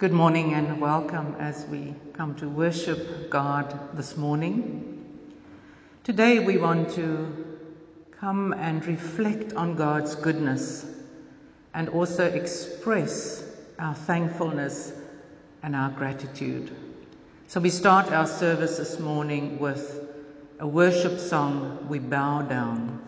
Good morning and welcome as we come to worship God this morning. Today we want to come and reflect on God's goodness and also express our thankfulness and our gratitude. So we start our service this morning with a worship song, We Bow Down.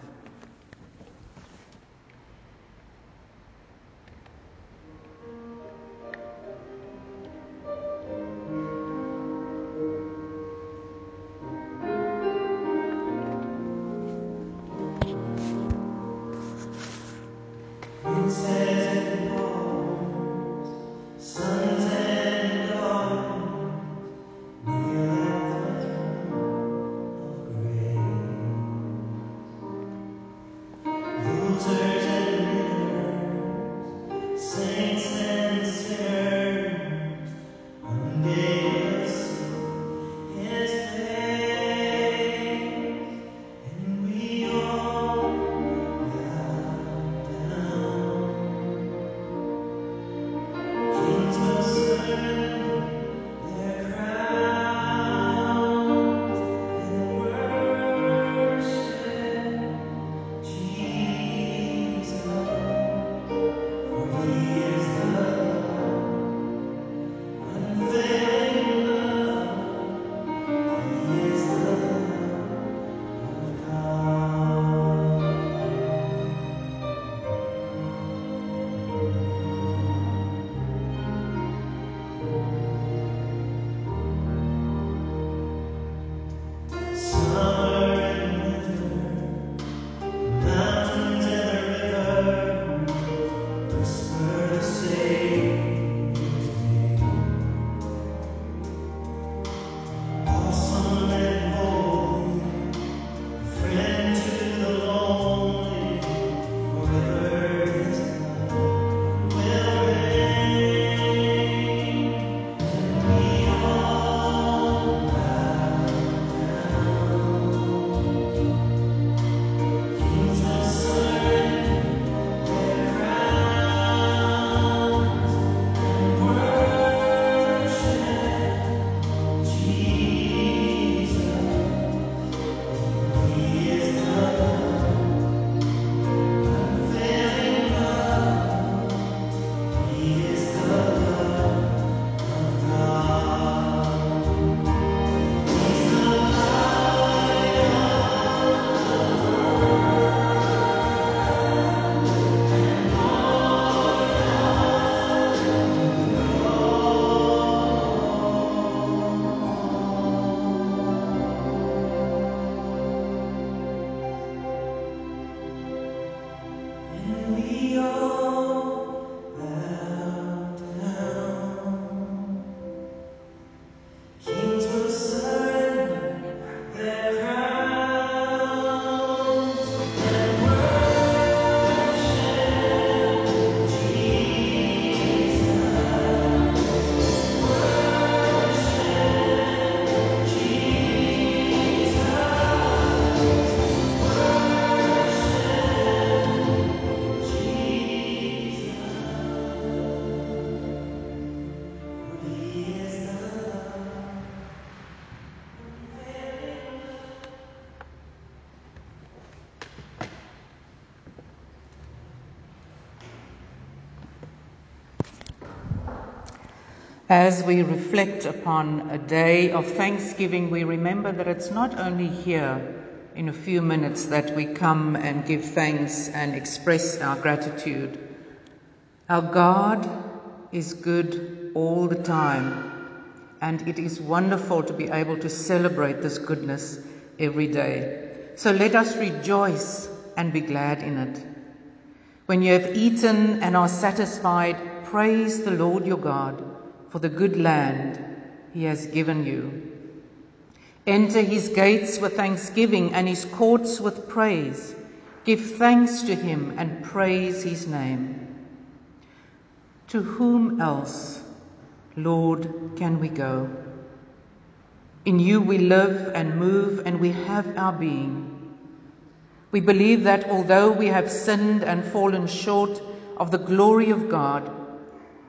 As we reflect upon a day of thanksgiving, we remember that it's not only here in a few minutes that we come and give thanks and express our gratitude. Our God is good all the time, and it is wonderful to be able to celebrate this goodness every day. So let us rejoice and be glad in it. When you have eaten and are satisfied, praise the Lord your God for the good land he has given you. Enter his gates with thanksgiving and his courts with praise. Give thanks to him and praise his name. To whom else, Lord, can we go? In you we live and move and we have our being. We believe that although we have sinned and fallen short of the glory of God,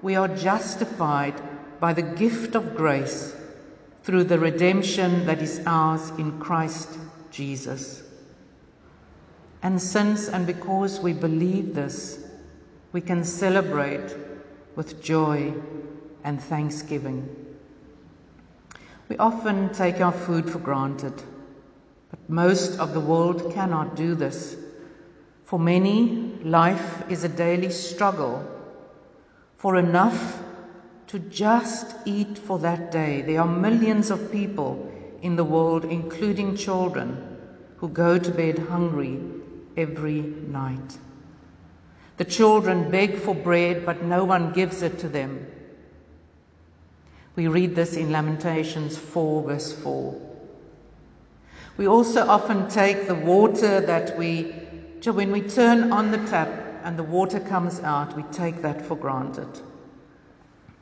we are justified by the gift of grace through the redemption that is ours in Christ Jesus. And since and because we believe this, we can celebrate with joy and thanksgiving. We often take our food for granted, but most of the world cannot do this. For many, life is a daily struggle for enough to just eat for that day. There are millions of people in the world, including children, who go to bed hungry every night. The children beg for bread, but no one gives it to them. We read this in Lamentations 4, verse 4. We also often take the water that we, when we turn on the tap and the water comes out, we take that for granted.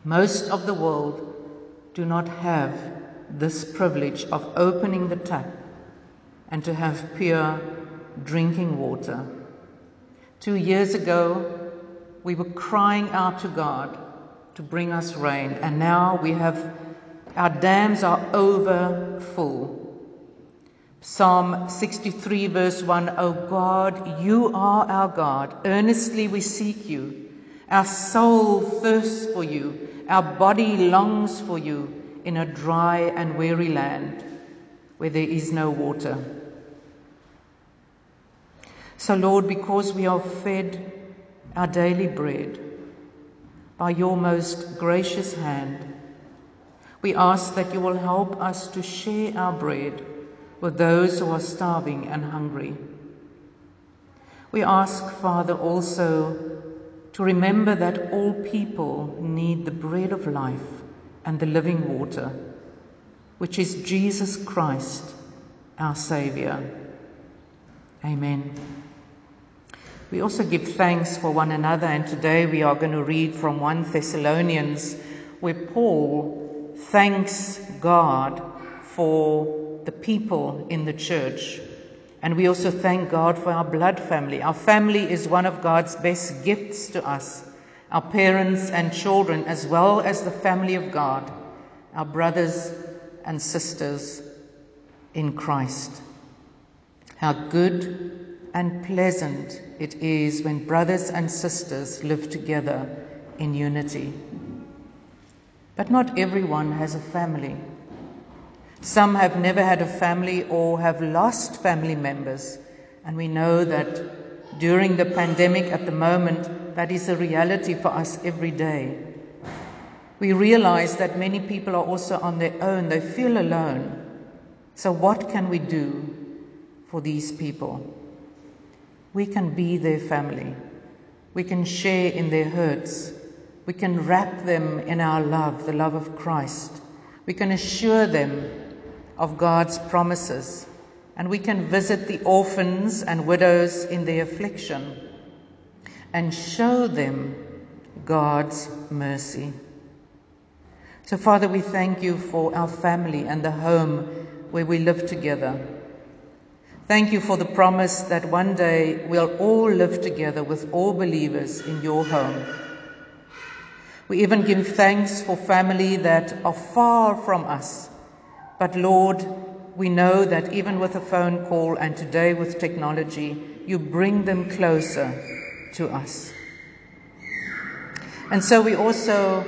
Most of the world do not have this privilege of opening the tap and to have pure drinking water. Two years ago, we were crying out to God to bring us rain, and now we have our dams are over full. Psalm 63, verse 1 O God, you are our God. Earnestly we seek you. Our soul thirsts for you. Our body longs for you in a dry and weary land where there is no water. So, Lord, because we are fed our daily bread by your most gracious hand, we ask that you will help us to share our bread with those who are starving and hungry. We ask, Father, also to remember that all people need the bread of life and the living water, which is Jesus Christ, our Saviour. Amen. We also give thanks for one another, and today we are going to read from 1 Thessalonians, where Paul thanks God for the people in the church and we also thank God for our blood family. Our family is one of God's best gifts to us, our parents and children, as well as the family of God, our brothers and sisters in Christ. How good and pleasant it is when brothers and sisters live together in unity. But not everyone has a family. Some have never had a family or have lost family members. And we know that during the pandemic at the moment, that is a reality for us every day. We realize that many people are also on their own, they feel alone. So, what can we do for these people? We can be their family. We can share in their hurts. We can wrap them in our love, the love of Christ. We can assure them of God's promises, and we can visit the orphans and widows in their affliction and show them God's mercy. So, Father, we thank you for our family and the home where we live together. Thank you for the promise that one day we'll all live together with all believers in your home. We even give thanks for family that are far from us but Lord, we know that even with a phone call and today with technology, you bring them closer to us. And so we also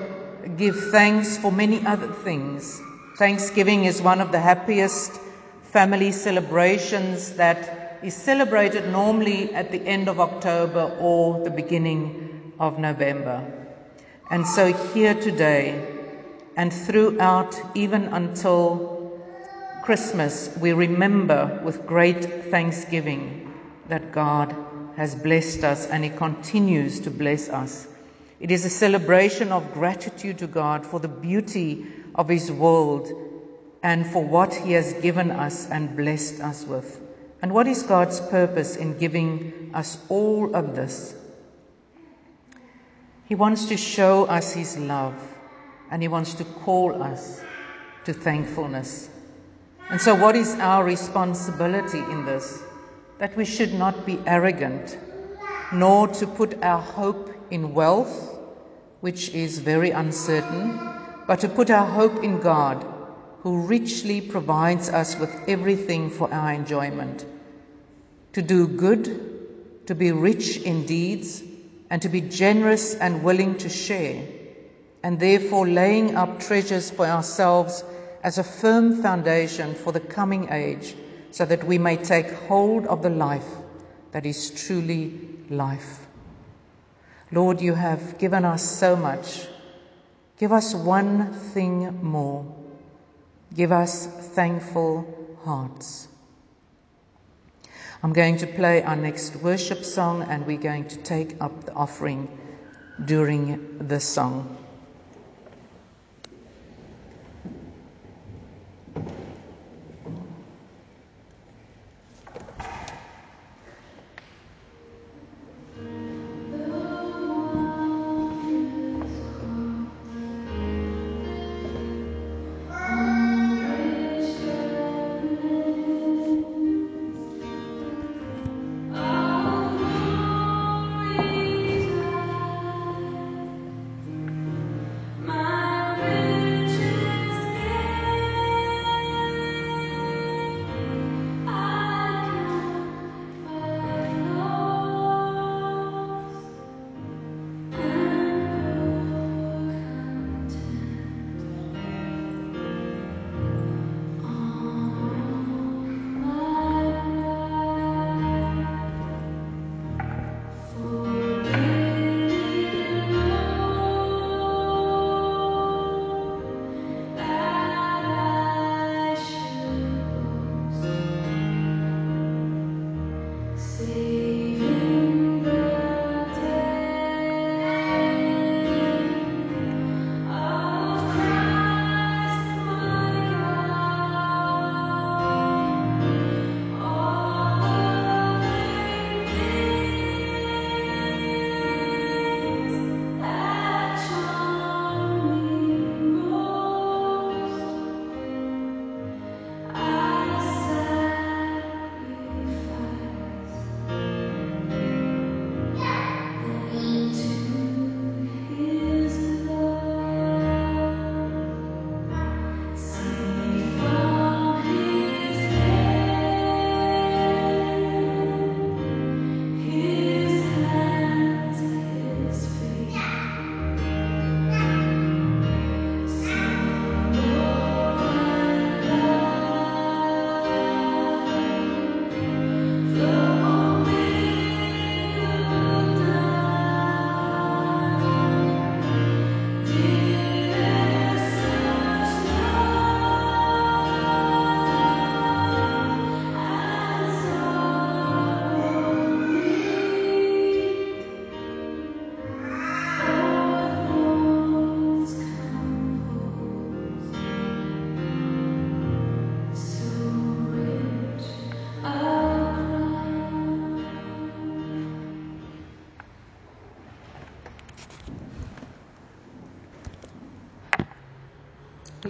give thanks for many other things. Thanksgiving is one of the happiest family celebrations that is celebrated normally at the end of October or the beginning of November. And so here today and throughout, even until Christmas, we remember with great thanksgiving that God has blessed us and He continues to bless us. It is a celebration of gratitude to God for the beauty of His world and for what He has given us and blessed us with. And what is God's purpose in giving us all of this? He wants to show us His love and He wants to call us to thankfulness. And so, what is our responsibility in this? That we should not be arrogant, nor to put our hope in wealth, which is very uncertain, but to put our hope in God, who richly provides us with everything for our enjoyment. To do good, to be rich in deeds, and to be generous and willing to share, and therefore laying up treasures for ourselves as a firm foundation for the coming age, so that we may take hold of the life that is truly life. Lord, you have given us so much. Give us one thing more. Give us thankful hearts. I'm going to play our next worship song and we're going to take up the offering during the song.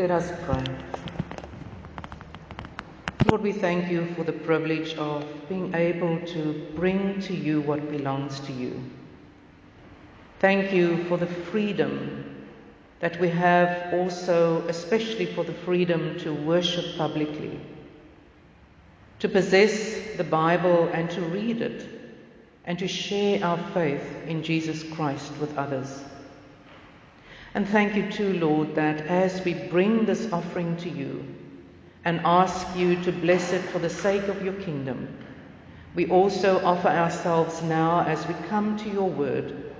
Let us pray. Lord, we thank you for the privilege of being able to bring to you what belongs to you. Thank you for the freedom that we have also, especially for the freedom to worship publicly, to possess the Bible and to read it, and to share our faith in Jesus Christ with others. And thank you too, Lord, that as we bring this offering to you and ask you to bless it for the sake of your kingdom, we also offer ourselves now as we come to your word.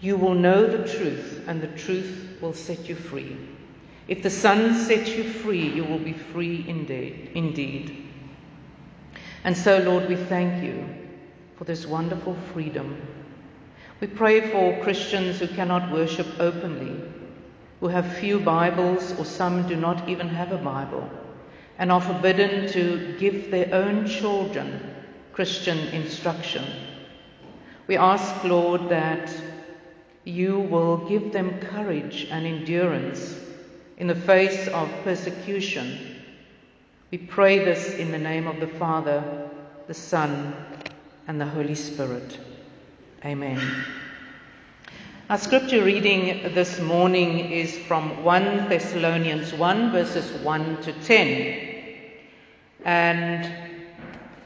You will know the truth, and the truth will set you free. If the Son sets you free, you will be free indeed. indeed. And so, Lord, we thank you for this wonderful freedom we pray for Christians who cannot worship openly, who have few Bibles or some do not even have a Bible, and are forbidden to give their own children Christian instruction. We ask, Lord, that you will give them courage and endurance in the face of persecution. We pray this in the name of the Father, the Son, and the Holy Spirit. Amen. Our scripture reading this morning is from 1 Thessalonians 1, verses 1 to 10. And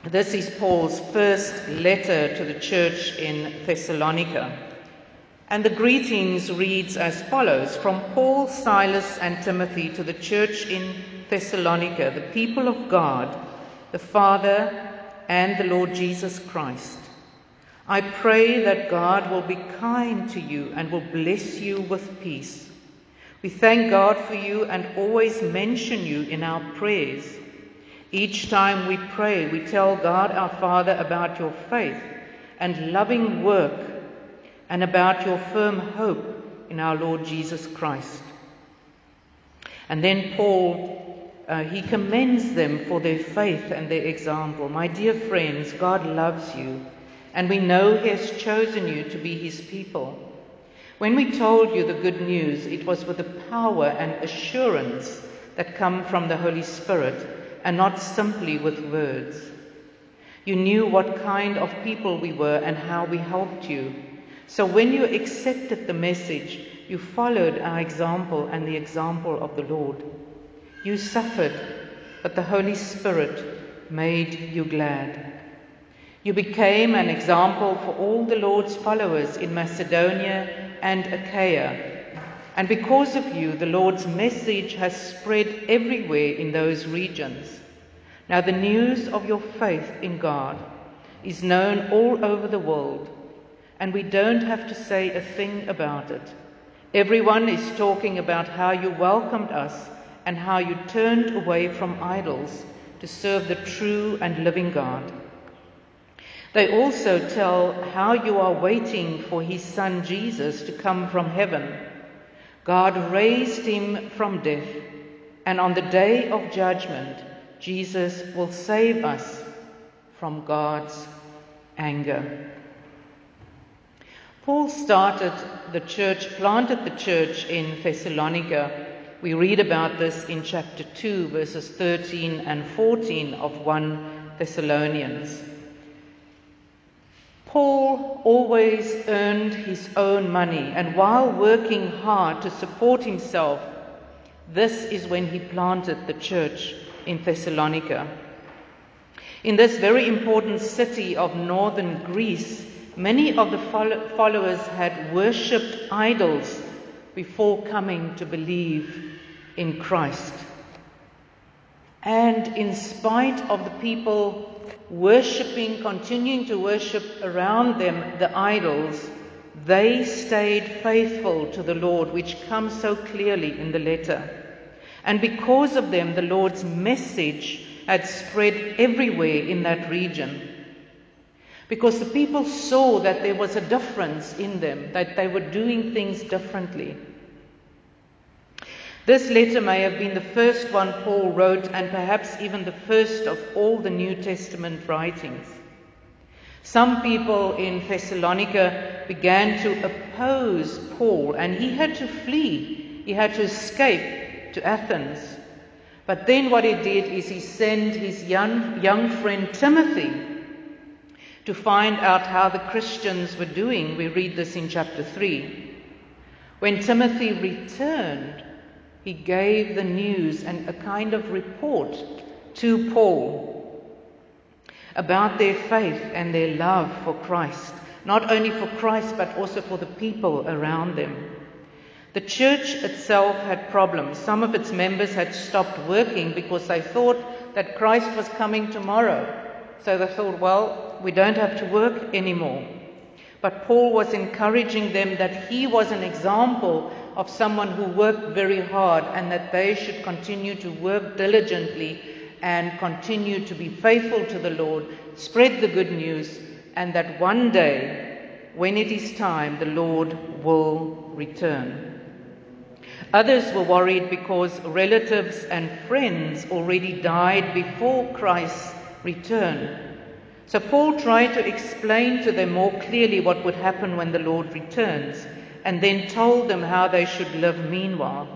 this is Paul's first letter to the church in Thessalonica. And the greetings reads as follows From Paul, Silas, and Timothy to the church in Thessalonica, the people of God, the Father, and the Lord Jesus Christ. I pray that God will be kind to you and will bless you with peace. We thank God for you and always mention you in our prayers. Each time we pray, we tell God our Father about your faith and loving work and about your firm hope in our Lord Jesus Christ. And then Paul, uh, he commends them for their faith and their example. My dear friends, God loves you and we know He has chosen you to be His people. When we told you the good news, it was with the power and assurance that come from the Holy Spirit and not simply with words. You knew what kind of people we were and how we helped you. So when you accepted the message, you followed our example and the example of the Lord. You suffered, but the Holy Spirit made you glad. You became an example for all the Lord's followers in Macedonia and Achaia. And because of you, the Lord's message has spread everywhere in those regions. Now, the news of your faith in God is known all over the world, and we don't have to say a thing about it. Everyone is talking about how you welcomed us and how you turned away from idols to serve the true and living God. They also tell how you are waiting for his son Jesus to come from heaven. God raised him from death, and on the day of judgment, Jesus will save us from God's anger. Paul started the church, planted the church in Thessalonica. We read about this in chapter 2, verses 13 and 14 of 1 Thessalonians. Paul always earned his own money, and while working hard to support himself, this is when he planted the church in Thessalonica. In this very important city of northern Greece, many of the followers had worshipped idols before coming to believe in Christ. And in spite of the people worshipping, continuing to worship around them the idols, they stayed faithful to the Lord, which comes so clearly in the letter. And because of them, the Lord's message had spread everywhere in that region. Because the people saw that there was a difference in them, that they were doing things differently. This letter may have been the first one Paul wrote, and perhaps even the first of all the New Testament writings. Some people in Thessalonica began to oppose Paul, and he had to flee. He had to escape to Athens. But then what he did is he sent his young, young friend Timothy to find out how the Christians were doing. We read this in chapter 3. When Timothy returned, he gave the news and a kind of report to Paul about their faith and their love for Christ, not only for Christ but also for the people around them. The church itself had problems. Some of its members had stopped working because they thought that Christ was coming tomorrow. So they thought, well, we don't have to work anymore. But Paul was encouraging them that he was an example of someone who worked very hard and that they should continue to work diligently and continue to be faithful to the Lord, spread the good news, and that one day, when it is time, the Lord will return. Others were worried because relatives and friends already died before Christ's return. So Paul tried to explain to them more clearly what would happen when the Lord returns and then told them how they should live meanwhile.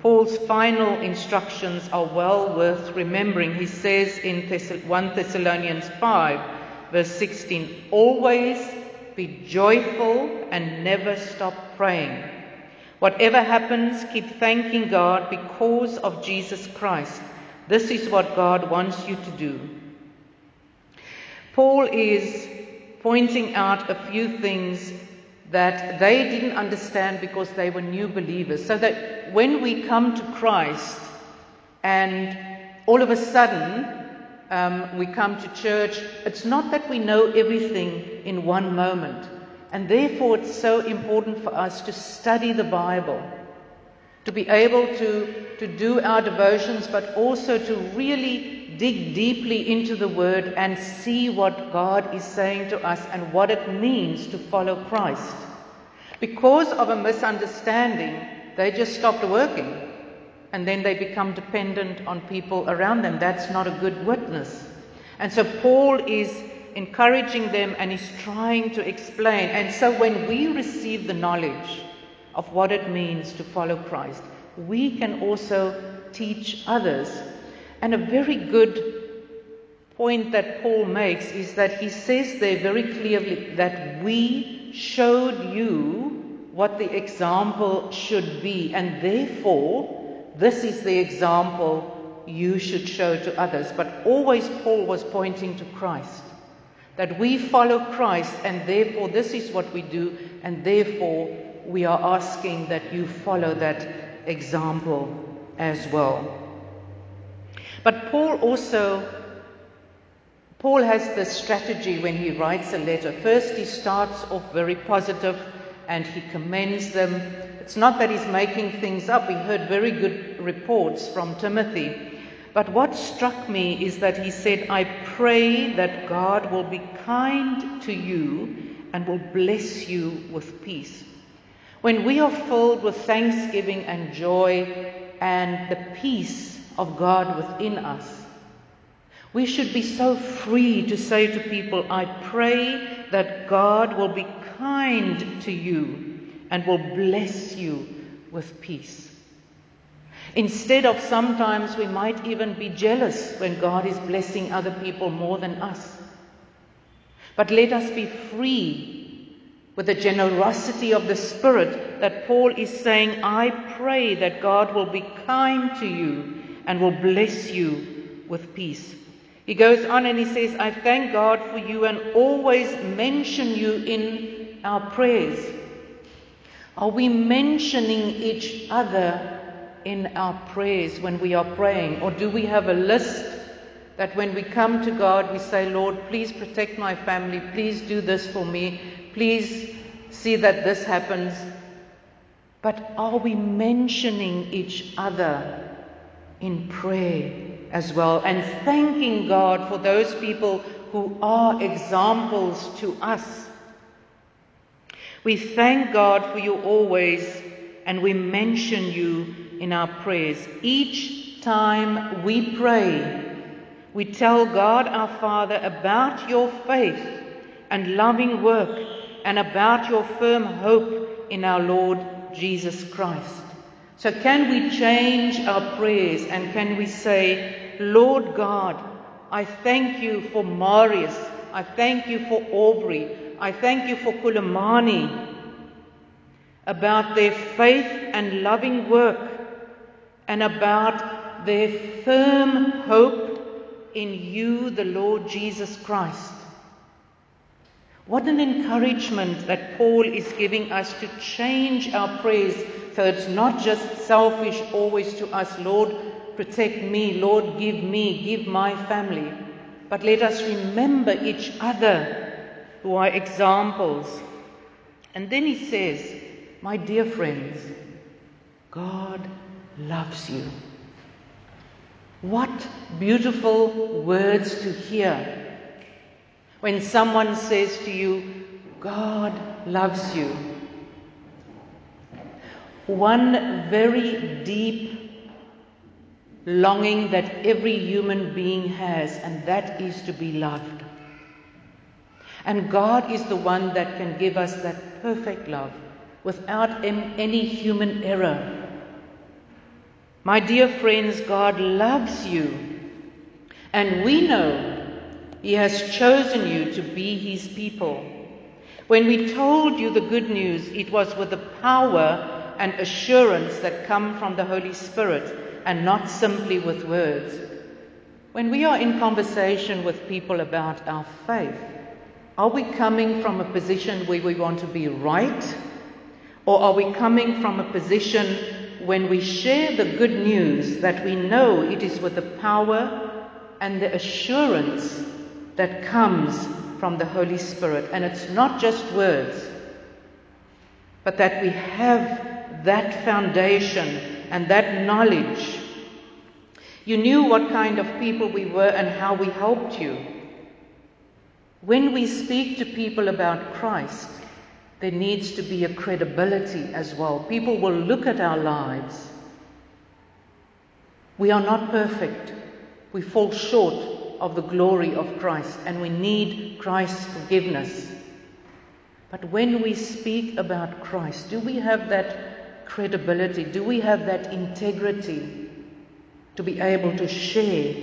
Paul's final instructions are well worth remembering. He says in 1 Thessalonians 5, verse 16, Always Be joyful and never stop praying. Whatever happens, keep thanking God because of Jesus Christ. This is what God wants you to do. Paul is pointing out a few things that they didn't understand because they were new believers. So that when we come to Christ and all of a sudden um, we come to church, it's not that we know everything in one moment. And therefore, it's so important for us to study the Bible, to be able to, to do our devotions, but also to really dig deeply into the Word and see what God is saying to us and what it means to follow Christ. Because of a misunderstanding, they just stopped working and then they become dependent on people around them. That's not a good witness. And so Paul is encouraging them and he's trying to explain. And so when we receive the knowledge of what it means to follow Christ, we can also teach others. And a very good point that Paul makes is that he says there very clearly that we showed you what the example should be, and therefore this is the example you should show to others. But always Paul was pointing to Christ. That we follow Christ, and therefore this is what we do, and therefore we are asking that you follow that example as well. But Paul also Paul has this strategy when he writes a letter. First, he starts off very positive and he commends them. It's not that he's making things up. We heard very good reports from Timothy. But what struck me is that he said, I pray that God will be kind to you and will bless you with peace. When we are filled with thanksgiving and joy and the peace of God within us, we should be so free to say to people, I pray that God will be kind to you and will bless you with peace. Instead of sometimes we might even be jealous when God is blessing other people more than us. But let us be free with the generosity of the Spirit that Paul is saying, I pray that God will be kind to you and will bless you with peace. He goes on and he says, I thank God for you and always mention you in our prayers. Are we mentioning each other in our prayers when we are praying? Or do we have a list that when we come to God, we say, Lord, please protect my family, please do this for me, please see that this happens? But are we mentioning each other in prayer as well and thanking God for those people who are examples to us? We thank God for you always and we mention you in our prayers. Each time we pray, we tell God our Father about your faith and loving work and about your firm hope in our Lord Jesus Christ. So, can we change our prayers and can we say, Lord God, I thank you for Marius, I thank you for Aubrey, I thank you for Kulamani, about their faith and loving work and about their firm hope in you, the Lord Jesus Christ. What an encouragement that Paul is giving us to change our prayers so it's not just selfish always to us, Lord, protect me, Lord, give me, give my family. But let us remember each other who are examples. And then he says, My dear friends, God loves you. What beautiful words to hear when someone says to you, God loves you. One very deep longing that every human being has, and that is to be loved. And God is the one that can give us that perfect love without any human error my dear friends, God loves you, and we know He has chosen you to be His people. When we told you the good news, it was with the power and assurance that come from the Holy Spirit and not simply with words. When we are in conversation with people about our faith, are we coming from a position where we want to be right? Or are we coming from a position when we share the good news that we know it is with the power and the assurance that comes from the Holy Spirit? And it's not just words, but that we have that foundation and that knowledge. You knew what kind of people we were and how we helped you. When we speak to people about Christ, there needs to be a credibility as well. People will look at our lives. We are not perfect. We fall short of the glory of Christ and we need Christ's forgiveness. But when we speak about Christ, do we have that credibility? Do we have that integrity to be able to share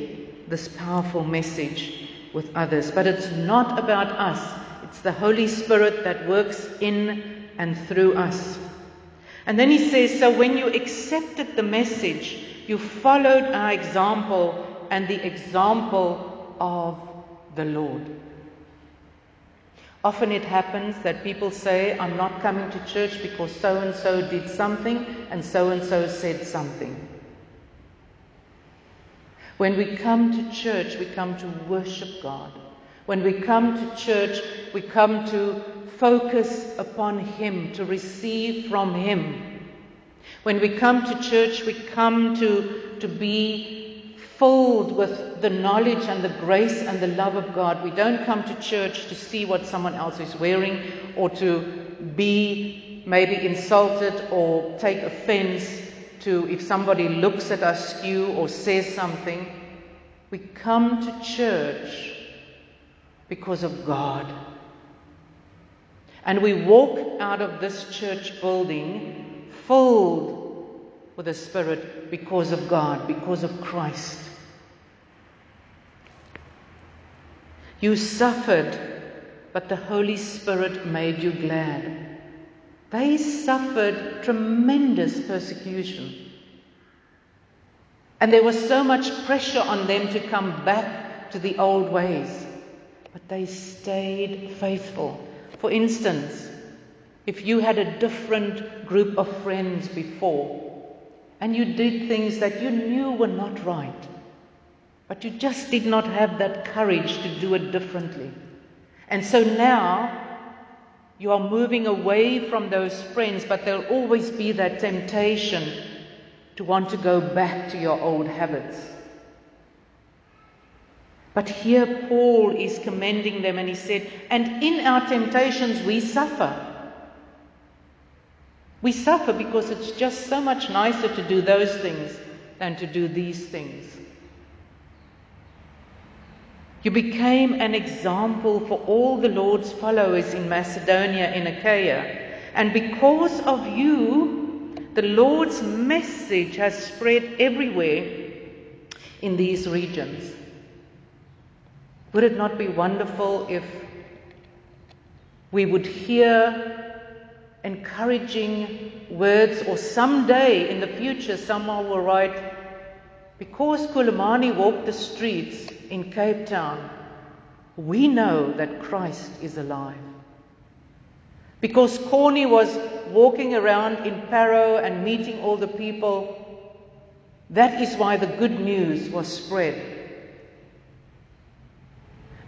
this powerful message with others? But it's not about us. It's the Holy Spirit that works in and through us. And then he says, So when you accepted the message, you followed our example and the example of the Lord. Often it happens that people say, I'm not coming to church because so and so did something and so and so said something. When we come to church, we come to worship God. When we come to church, we come to focus upon Him, to receive from Him. When we come to church, we come to, to be filled with the knowledge and the grace and the love of God. We don't come to church to see what someone else is wearing or to be maybe insulted or take offense to if somebody looks at us skew or says something. We come to church because of God. And we walk out of this church building filled with the Spirit because of God, because of Christ. You suffered, but the Holy Spirit made you glad. They suffered tremendous persecution. And there was so much pressure on them to come back to the old ways. But they stayed faithful. For instance, if you had a different group of friends before and you did things that you knew were not right, but you just did not have that courage to do it differently. And so now you are moving away from those friends, but there'll always be that temptation to want to go back to your old habits. But here Paul is commending them and he said, And in our temptations we suffer. We suffer because it's just so much nicer to do those things than to do these things. You became an example for all the Lord's followers in Macedonia and Achaia. And because of you, the Lord's message has spread everywhere in these regions. Would it not be wonderful if we would hear encouraging words, or someday in the future, someone will write, Because Kulamani walked the streets in Cape Town, we know that Christ is alive. Because Corny was walking around in Parow and meeting all the people, that is why the good news was spread.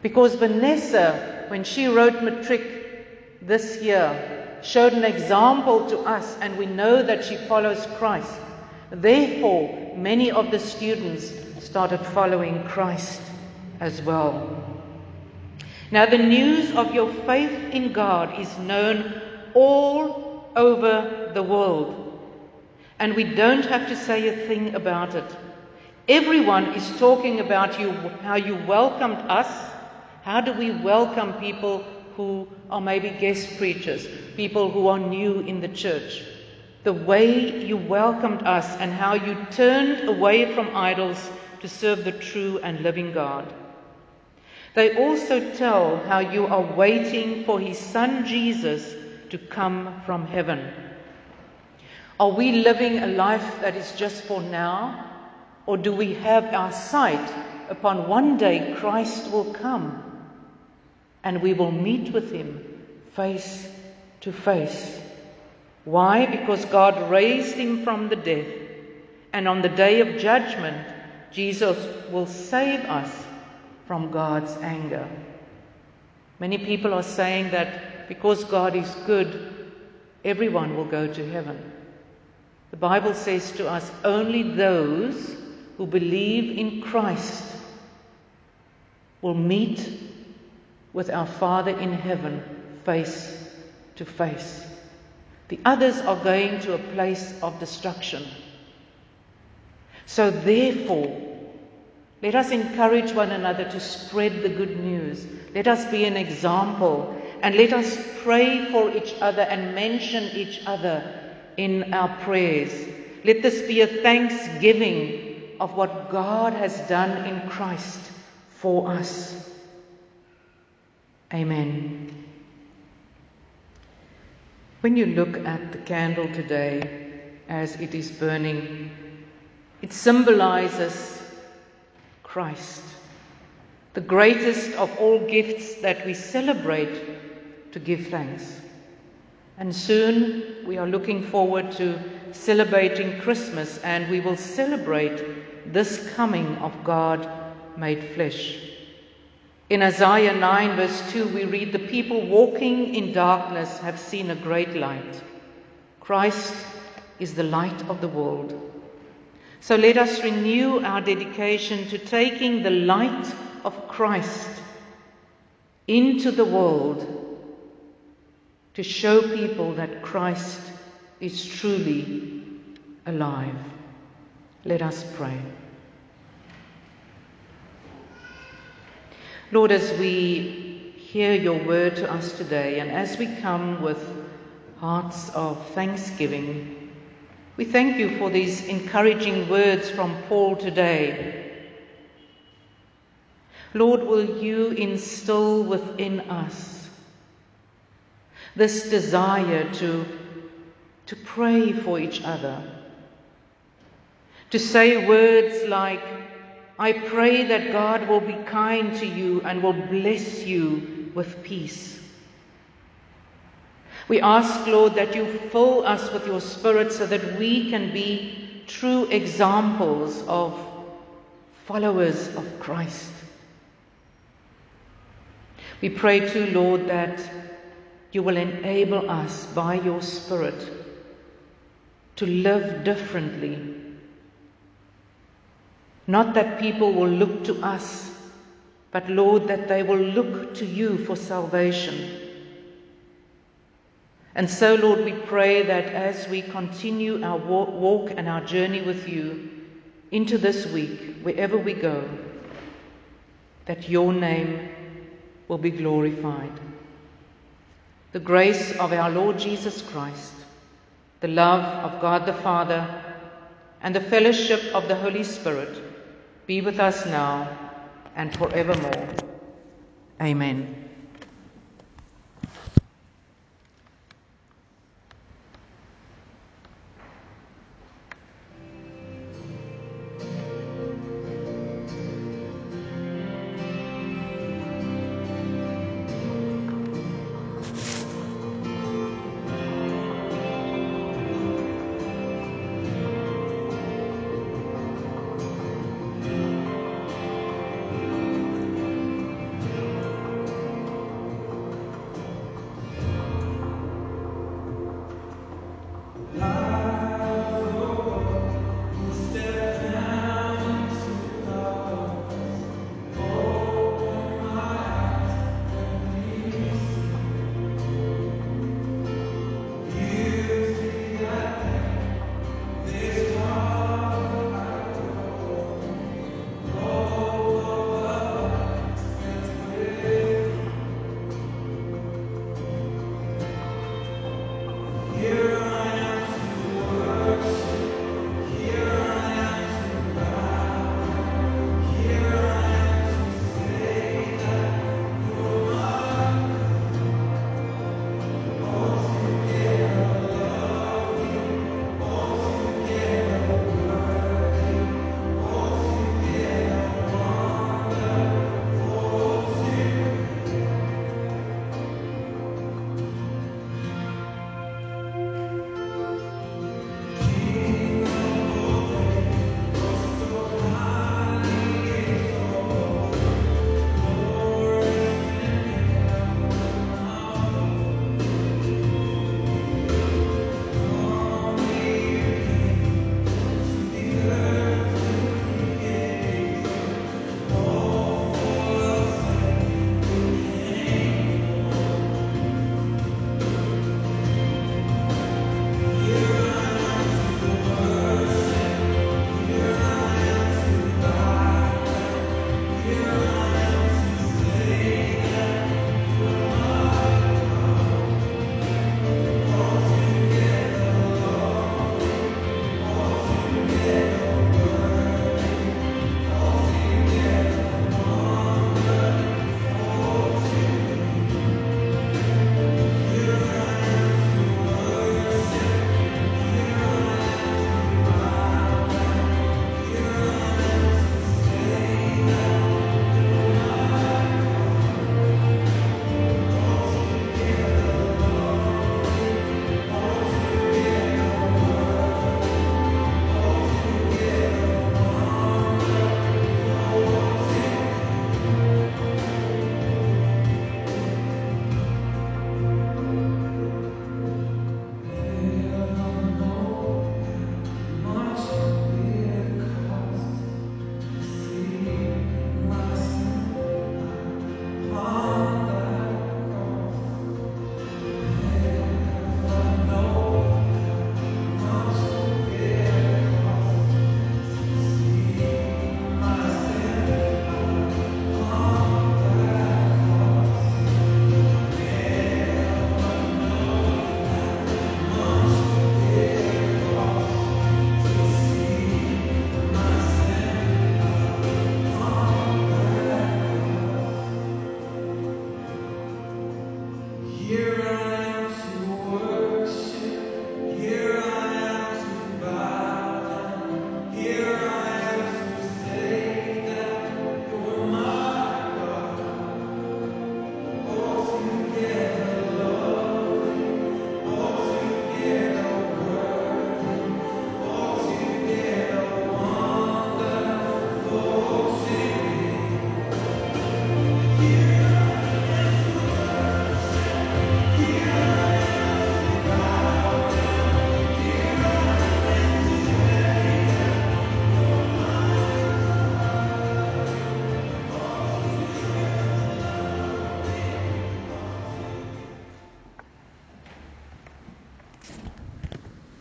Because Vanessa, when she wrote matric this year, showed an example to us, and we know that she follows Christ. Therefore, many of the students started following Christ as well. Now, the news of your faith in God is known all over the world, and we don't have to say a thing about it. Everyone is talking about you, how you welcomed us how do we welcome people who are maybe guest preachers, people who are new in the church? The way you welcomed us and how you turned away from idols to serve the true and living God. They also tell how you are waiting for his son Jesus to come from heaven. Are we living a life that is just for now? Or do we have our sight upon one day Christ will come and we will meet with him face to face? Why? Because God raised him from the dead, and on the day of judgment, Jesus will save us from God's anger. Many people are saying that because God is good, everyone will go to heaven. The Bible says to us only those who believe in Christ will meet with our Father in heaven face to face. The others are going to a place of destruction. So, therefore, let us encourage one another to spread the good news. Let us be an example and let us pray for each other and mention each other in our prayers. Let this be a thanksgiving of what God has done in Christ for us. Amen. When you look at the candle today as it is burning, it symbolizes Christ, the greatest of all gifts that we celebrate to give thanks. And soon we are looking forward to celebrating Christmas and we will celebrate this coming of God made flesh. In Isaiah 9, verse 2, we read, The people walking in darkness have seen a great light. Christ is the light of the world. So let us renew our dedication to taking the light of Christ into the world to show people that Christ is truly alive. Let us pray. Lord, as we hear your word to us today and as we come with hearts of thanksgiving, we thank you for these encouraging words from Paul today. Lord, will you instill within us this desire to, to pray for each other, to say words like, I pray that God will be kind to you and will bless you with peace. We ask, Lord, that you fill us with your Spirit so that we can be true examples of followers of Christ. We pray too, Lord, that you will enable us by your Spirit to live differently. Not that people will look to us, but Lord, that they will look to you for salvation. And so, Lord, we pray that as we continue our walk and our journey with you into this week, wherever we go, that your name will be glorified. The grace of our Lord Jesus Christ, the love of God the Father, and the fellowship of the Holy Spirit be with us now and forevermore. Amen.